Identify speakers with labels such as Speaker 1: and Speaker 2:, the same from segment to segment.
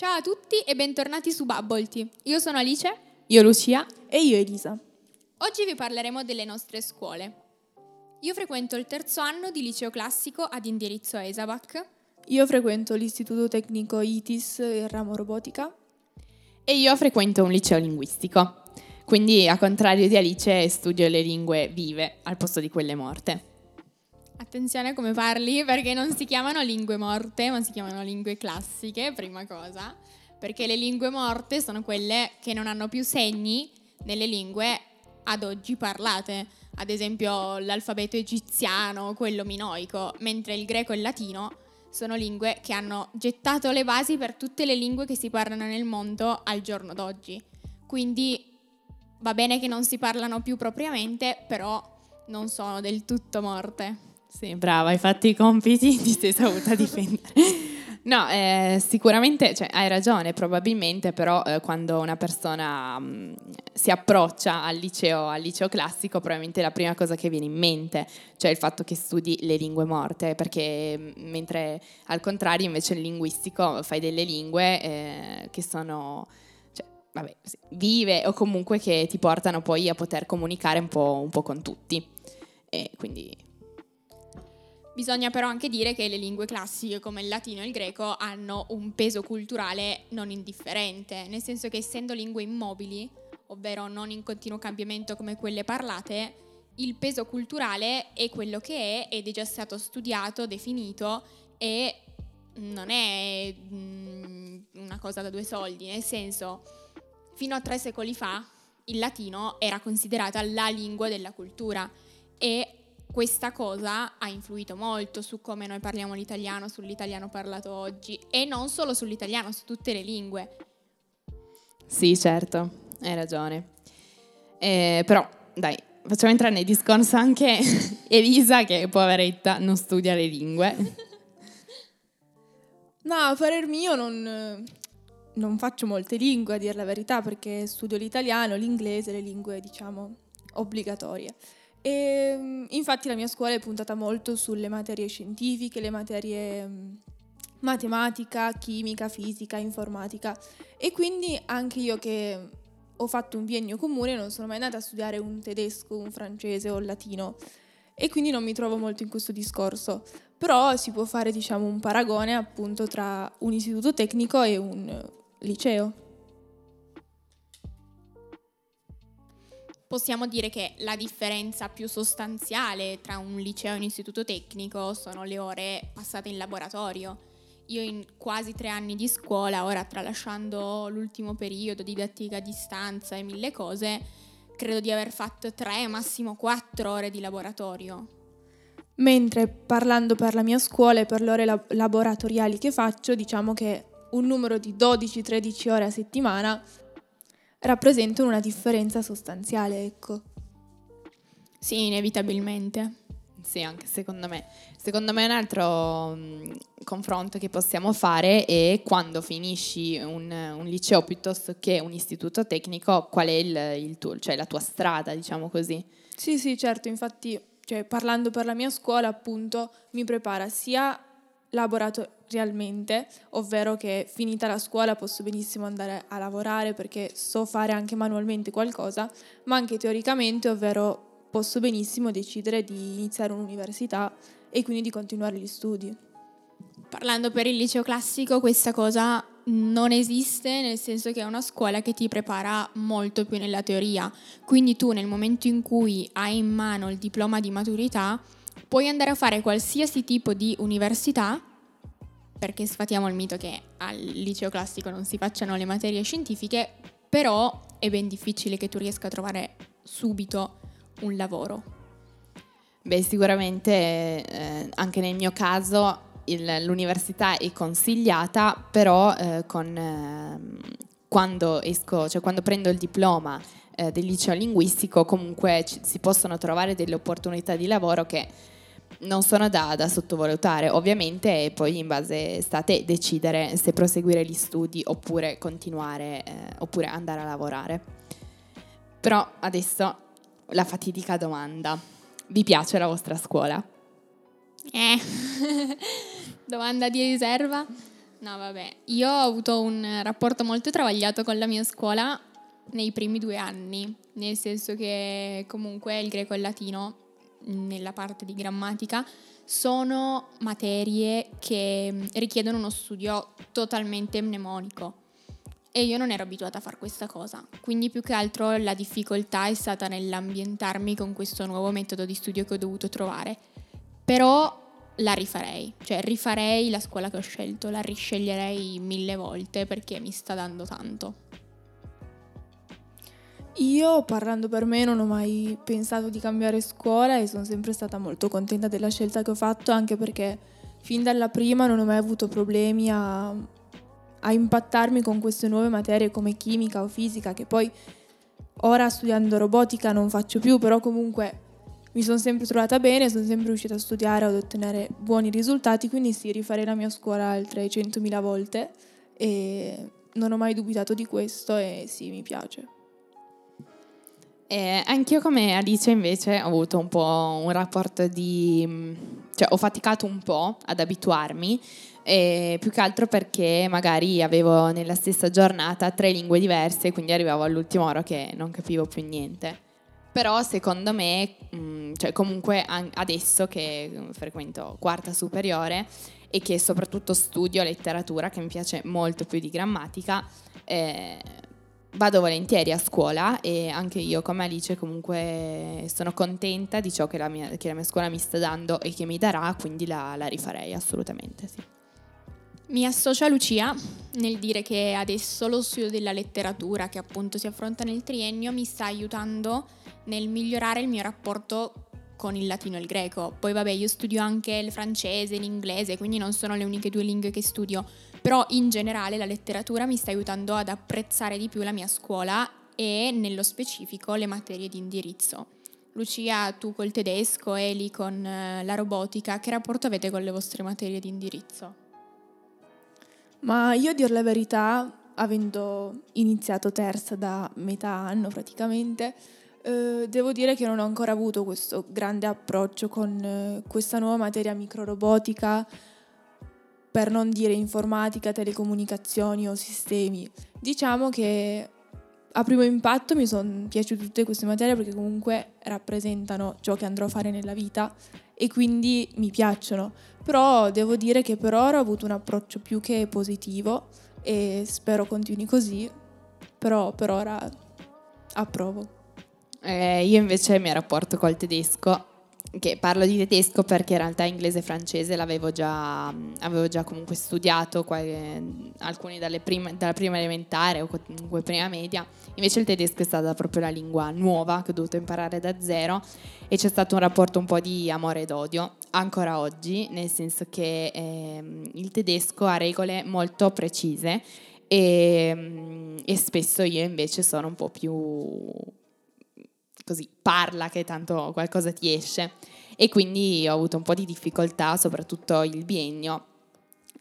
Speaker 1: Ciao a tutti e bentornati su Bubblety. Io sono Alice.
Speaker 2: Io Lucia.
Speaker 3: E io Elisa.
Speaker 1: Oggi vi parleremo delle nostre scuole. Io frequento il terzo anno di liceo classico ad indirizzo Esabac.
Speaker 3: Io frequento l'istituto tecnico ITIS, il ramo robotica.
Speaker 2: E io frequento un liceo linguistico. Quindi, a contrario di Alice, studio le lingue vive al posto di quelle morte.
Speaker 1: Attenzione a come parli perché non si chiamano lingue morte, ma si chiamano lingue classiche, prima cosa. Perché le lingue morte sono quelle che non hanno più segni nelle lingue ad oggi parlate. Ad esempio l'alfabeto egiziano, quello minoico, mentre il greco e il latino sono lingue che hanno gettato le basi per tutte le lingue che si parlano nel mondo al giorno d'oggi. Quindi va bene che non si parlano più propriamente, però non sono del tutto morte.
Speaker 2: Sì, brava, hai fatto i compiti, ti sei saputa difendere. No, eh, sicuramente cioè, hai ragione, probabilmente però eh, quando una persona mh, mm, si approccia al liceo, al liceo classico, probabilmente la prima cosa che viene in mente, cioè il fatto che studi le lingue morte, perché mm, mentre al contrario invece il linguistico fai delle lingue eh, che sono cioè, vabbè, sì, vive o comunque che ti portano poi a poter comunicare un po', un po con tutti. E quindi
Speaker 1: Bisogna però anche dire che le lingue classiche come il latino e il greco hanno un peso culturale non indifferente, nel senso che essendo lingue immobili, ovvero non in continuo cambiamento come quelle parlate, il peso culturale è quello che è ed è già stato studiato, definito e non è mm, una cosa da due soldi, nel senso fino a tre secoli fa il latino era considerata la lingua della cultura e questa cosa ha influito molto su come noi parliamo l'italiano, sull'italiano parlato oggi e non solo sull'italiano, su tutte le lingue.
Speaker 2: Sì, certo, hai ragione. Eh, però, dai, facciamo entrare nel discorso anche Elisa, che poveretta non studia le lingue.
Speaker 3: no, a parer mio non, non faccio molte lingue, a dire la verità, perché studio l'italiano, l'inglese, le lingue, diciamo, obbligatorie. E, ehm, infatti la mia scuola è puntata molto sulle materie scientifiche, le materie mm, matematica, chimica, fisica, informatica. E quindi anche io che ho fatto un biennio comune non sono mai andata a studiare un tedesco, un francese o il latino. E quindi non mi trovo molto in questo discorso, però si può fare diciamo un paragone appunto tra un istituto tecnico e un liceo.
Speaker 1: Possiamo dire che la differenza più sostanziale tra un liceo e un istituto tecnico sono le ore passate in laboratorio. Io in quasi tre anni di scuola, ora tralasciando l'ultimo periodo, didattica a distanza e mille cose, credo di aver fatto tre, massimo quattro ore di laboratorio.
Speaker 3: Mentre parlando per la mia scuola e per le ore lab- laboratoriali che faccio, diciamo che un numero di 12-13 ore a settimana rappresentano una differenza sostanziale, ecco.
Speaker 1: Sì, inevitabilmente.
Speaker 2: Sì, anche secondo me. Secondo me un altro mh, confronto che possiamo fare è quando finisci un, un, liceo piuttosto che un istituto tecnico, qual è il, il tuo, cioè la tua strada, diciamo così.
Speaker 3: Sì, sì, certo, infatti, cioè, parlando per la mia scuola, appunto, mi prepara sia laboratorialmente, ovvero che finita la scuola posso benissimo andare a lavorare perché so fare anche manualmente qualcosa, ma anche teoricamente, ovvero posso benissimo decidere di iniziare un'università e quindi di continuare gli studi.
Speaker 1: Parlando per il liceo classico, questa cosa non esiste nel senso che è una scuola che ti prepara molto più nella teoria. Quindi tu nel momento in cui hai in mano il diploma di maturità puoi andare a fare qualsiasi tipo di università, perché sfatiamo il mito che al liceo classico non si facciano le materie scientifiche, però è ben difficile che tu riesca a trovare subito un lavoro.
Speaker 2: Beh, sicuramente eh, anche nel mio caso il, l'università è consigliata, però eh, con, eh, quando esco, cioè quando prendo il diploma eh, del liceo linguistico, comunque ci, si possono trovare delle opportunità di lavoro che non sono da, da, sottovalutare, ovviamente poi in base state decidere se proseguire gli studi oppure continuare, eh, oppure andare a lavorare. Però adesso la fatidica domanda. Vi piace la vostra scuola?
Speaker 1: Eh, domanda di riserva? No, vabbè, io ho avuto un rapporto molto travagliato con la mia scuola nei primi due anni, nel senso che comunque il greco e il latino, nella parte di grammatica, sono materie che richiedono uno studio totalmente mnemonico e io non ero abituata a fare questa cosa, quindi più che altro la difficoltà è stata nell'ambientarmi con questo nuovo metodo di studio che ho dovuto trovare. Però la rifarei, cioè rifarei la scuola che ho scelto, la risceglierei mille volte perché mi sta dando tanto.
Speaker 3: Io, parlando per me, non ho mai pensato di cambiare scuola e sono sempre stata molto contenta della scelta che ho fatto, anche perché fin dalla prima non ho mai avuto problemi a a impattarmi con queste nuove materie come chimica o fisica, che poi ora studiando robotica non faccio più, però comunque mi sono sempre trovata bene, sono sempre riuscita a studiare, ad ottenere buoni risultati, quindi sì, rifarei la mia scuola altre 100.000 volte e non ho mai dubitato di questo e sì, mi piace.
Speaker 2: Eh, anch'io come Alice invece ho avuto un po' un rapporto di... cioè ho faticato un po' ad abituarmi, e più che altro perché magari avevo nella stessa giornata tre lingue diverse, quindi arrivavo all'ultima ora che non capivo più niente. Però secondo me, mh, cioè comunque adesso che frequento quarta superiore e che soprattutto studio letteratura, che mi piace molto più di grammatica, eh, vado volentieri a scuola e anche io come Alice comunque sono contenta di ciò che la mia, che la mia scuola mi sta dando e che mi darà, quindi la, la rifarei assolutamente sì.
Speaker 1: Mi associo a Lucia nel dire che adesso lo studio della letteratura che appunto si affronta nel triennio mi sta aiutando nel migliorare il mio rapporto con il latino e il greco. Poi vabbè, io studio anche il francese, l'inglese, quindi non sono le uniche due lingue che studio, però in generale la letteratura mi sta aiutando ad apprezzare di più la mia scuola e nello specifico le materie di indirizzo. Lucia, tu col tedesco, Eli con eh, la robotica, che rapporto avete con le vostre materie di indirizzo?
Speaker 3: Ma io a dir la verità, avendo iniziato terza da metà anno praticamente, eh, devo dire che non ho ancora avuto questo grande approccio con eh, questa nuova materia microrobotica, per non dire informatica, telecomunicazioni o sistemi. Diciamo che a primo impatto mi sono piaciute tutte queste materie perché comunque rappresentano ciò che andrò a fare nella vita e quindi mi piacciono. Però devo dire che per ora ho avuto un approccio più che positivo e spero continui così, però per ora approvo.
Speaker 2: Eh, io invece il mio rapporto col tedesco, che parlo di tedesco perché in realtà inglese e francese l'avevo già, avevo già comunque studiato, qualche, alcuni prime, dalla prima elementare o comunque prima media, invece il tedesco è stata proprio la lingua nuova che ho dovuto imparare da zero e c'è stato un rapporto un po' di amore ed odio, ancora oggi, nel senso che eh, il tedesco ha regole molto precise e, e spesso io invece sono un po' più così parla che tanto qualcosa ti esce e quindi ho avuto un po' di difficoltà, soprattutto il biennio,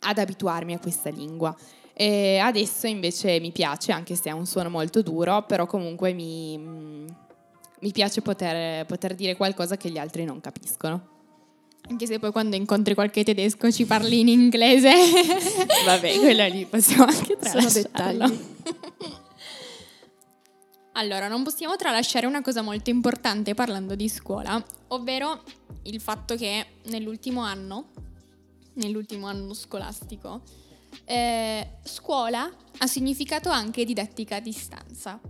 Speaker 2: ad abituarmi a questa lingua. E adesso invece mi piace, anche se ha un suono molto duro, però comunque mi, mi piace poter, poter dire qualcosa che gli altri non capiscono.
Speaker 1: Anche se poi quando incontri qualche tedesco ci parli in inglese.
Speaker 2: Vabbè, quella lì possiamo anche tralasciarlo.
Speaker 3: Sono dettagli.
Speaker 1: Allora, non possiamo tralasciare una cosa molto importante parlando di scuola, ovvero il fatto che nell'ultimo anno, nell'ultimo anno scolastico, eh, scuola ha significato anche didattica a distanza.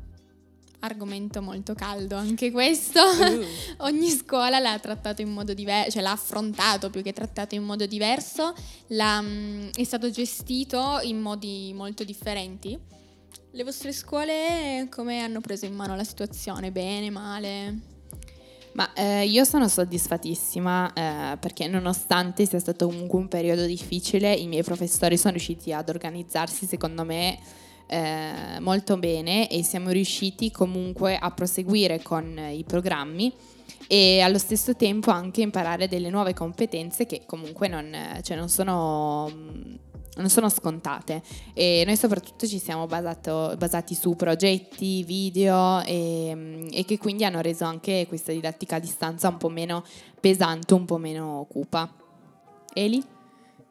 Speaker 1: Argomento molto caldo anche questo. Uh. Ogni scuola l'ha trattato in modo diverso, cioè l'ha affrontato più che trattato in modo diverso, mh, mm, è stato gestito in modi molto differenti. Le vostre scuole come hanno preso in mano la situazione? Bene, male?
Speaker 2: Ma eh, io sono soddisfattissima eh, perché nonostante sia stato comunque un periodo difficile, i miei professori sono riusciti ad organizzarsi secondo me eh, molto bene e siamo riusciti comunque a proseguire con i programmi e allo stesso tempo anche imparare delle nuove competenze che comunque non, cioè non sono non sono scontate e noi soprattutto ci siamo basato, basati su progetti, video e, e, che quindi hanno reso anche questa didattica a distanza un po' meno pesante, un po' meno cupa. Eli?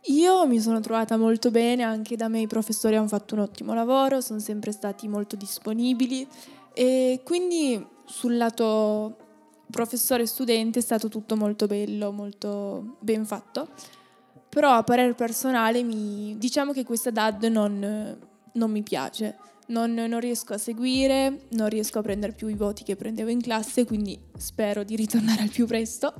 Speaker 3: Io mi sono trovata molto bene, anche da me i professori hanno fatto un ottimo lavoro, sono sempre stati molto disponibili e quindi sul lato professore-studente è stato tutto molto bello, molto ben fatto. Però a parere personale mi, diciamo che questa DAD non, non mi piace, non, non, riesco a seguire, non riesco a prendere più i voti che prendevo in classe, quindi spero di ritornare al più presto.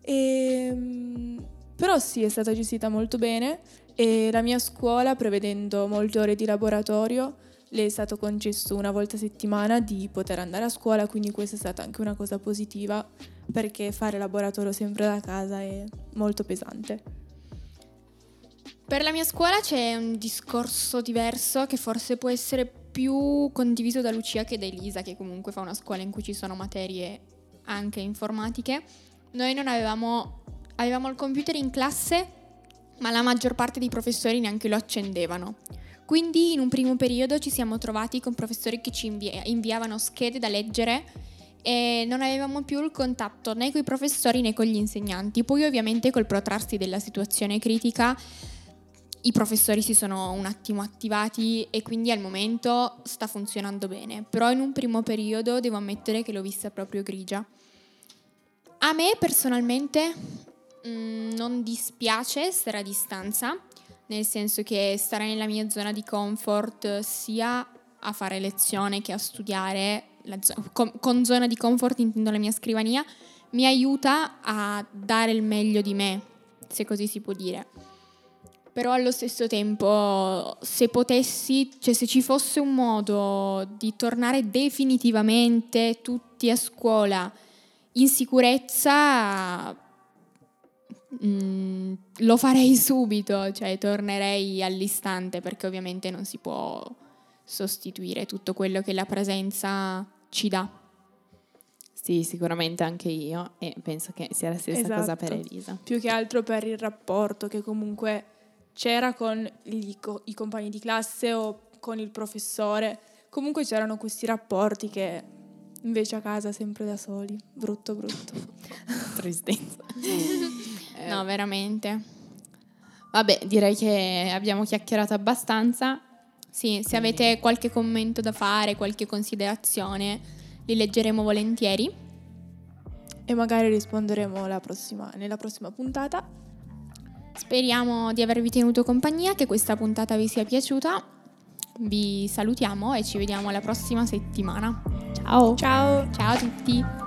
Speaker 3: E, ehm, però sì, è stata gestita molto bene e la mia scuola, prevedendo molte ore di laboratorio, le è stato concesso una volta a settimana di poter andare a scuola, quindi questa è stata anche una cosa positiva perché fare laboratorio sempre da casa è molto pesante.
Speaker 1: Per la mia scuola c'è un discorso diverso che forse può essere più condiviso da Lucia che da Elisa, che comunque fa una scuola in cui ci sono materie anche informatiche. Noi non avevamo avevamo il computer in classe, ma la maggior parte dei professori neanche lo accendevano. Quindi in un primo periodo ci siamo trovati con professori che ci invia- inviavano schede da leggere e non avevamo più il contatto né con i professori né con gli insegnanti. Poi ovviamente col protrarsi della situazione critica i professori si sono un attimo attivati e quindi al momento sta funzionando bene, però in un primo periodo devo ammettere che l'ho vista proprio grigia. A me personalmente Mm, non dispiace stare a distanza, nel senso che stare nella mia zona di comfort sia a fare lezione che a studiare, zo- con, con zona di comfort intendo la mia scrivania, mi aiuta a dare il meglio di me, se così si può dire. Però allo stesso tempo, se potessi, cioè se ci fosse un modo di tornare definitivamente tutti a scuola in sicurezza, Mm, lo farei subito, cioè tornerei all'istante perché ovviamente non si può sostituire tutto quello che la presenza ci dà.
Speaker 2: Sì, sicuramente anche io e penso che sia la stessa esatto. cosa per Elisa.
Speaker 3: Più che altro per il rapporto che comunque c'era con gli, i compagni di classe o con il professore. Comunque c'erano questi rapporti che invece a casa sempre da soli. Brutto, brutto.
Speaker 2: Tristezza.
Speaker 1: Eh. No, veramente.
Speaker 2: Vabbè, direi che abbiamo chiacchierato abbastanza.
Speaker 1: Sì, se avete qualche commento da fare, qualche considerazione, li leggeremo volentieri.
Speaker 3: E magari risponderemo prossima, nella prossima puntata.
Speaker 1: Speriamo di avervi tenuto compagnia, che questa puntata vi sia piaciuta. Vi salutiamo e ci vediamo la prossima settimana.
Speaker 2: Ciao.
Speaker 3: Ciao.
Speaker 1: Ciao a tutti.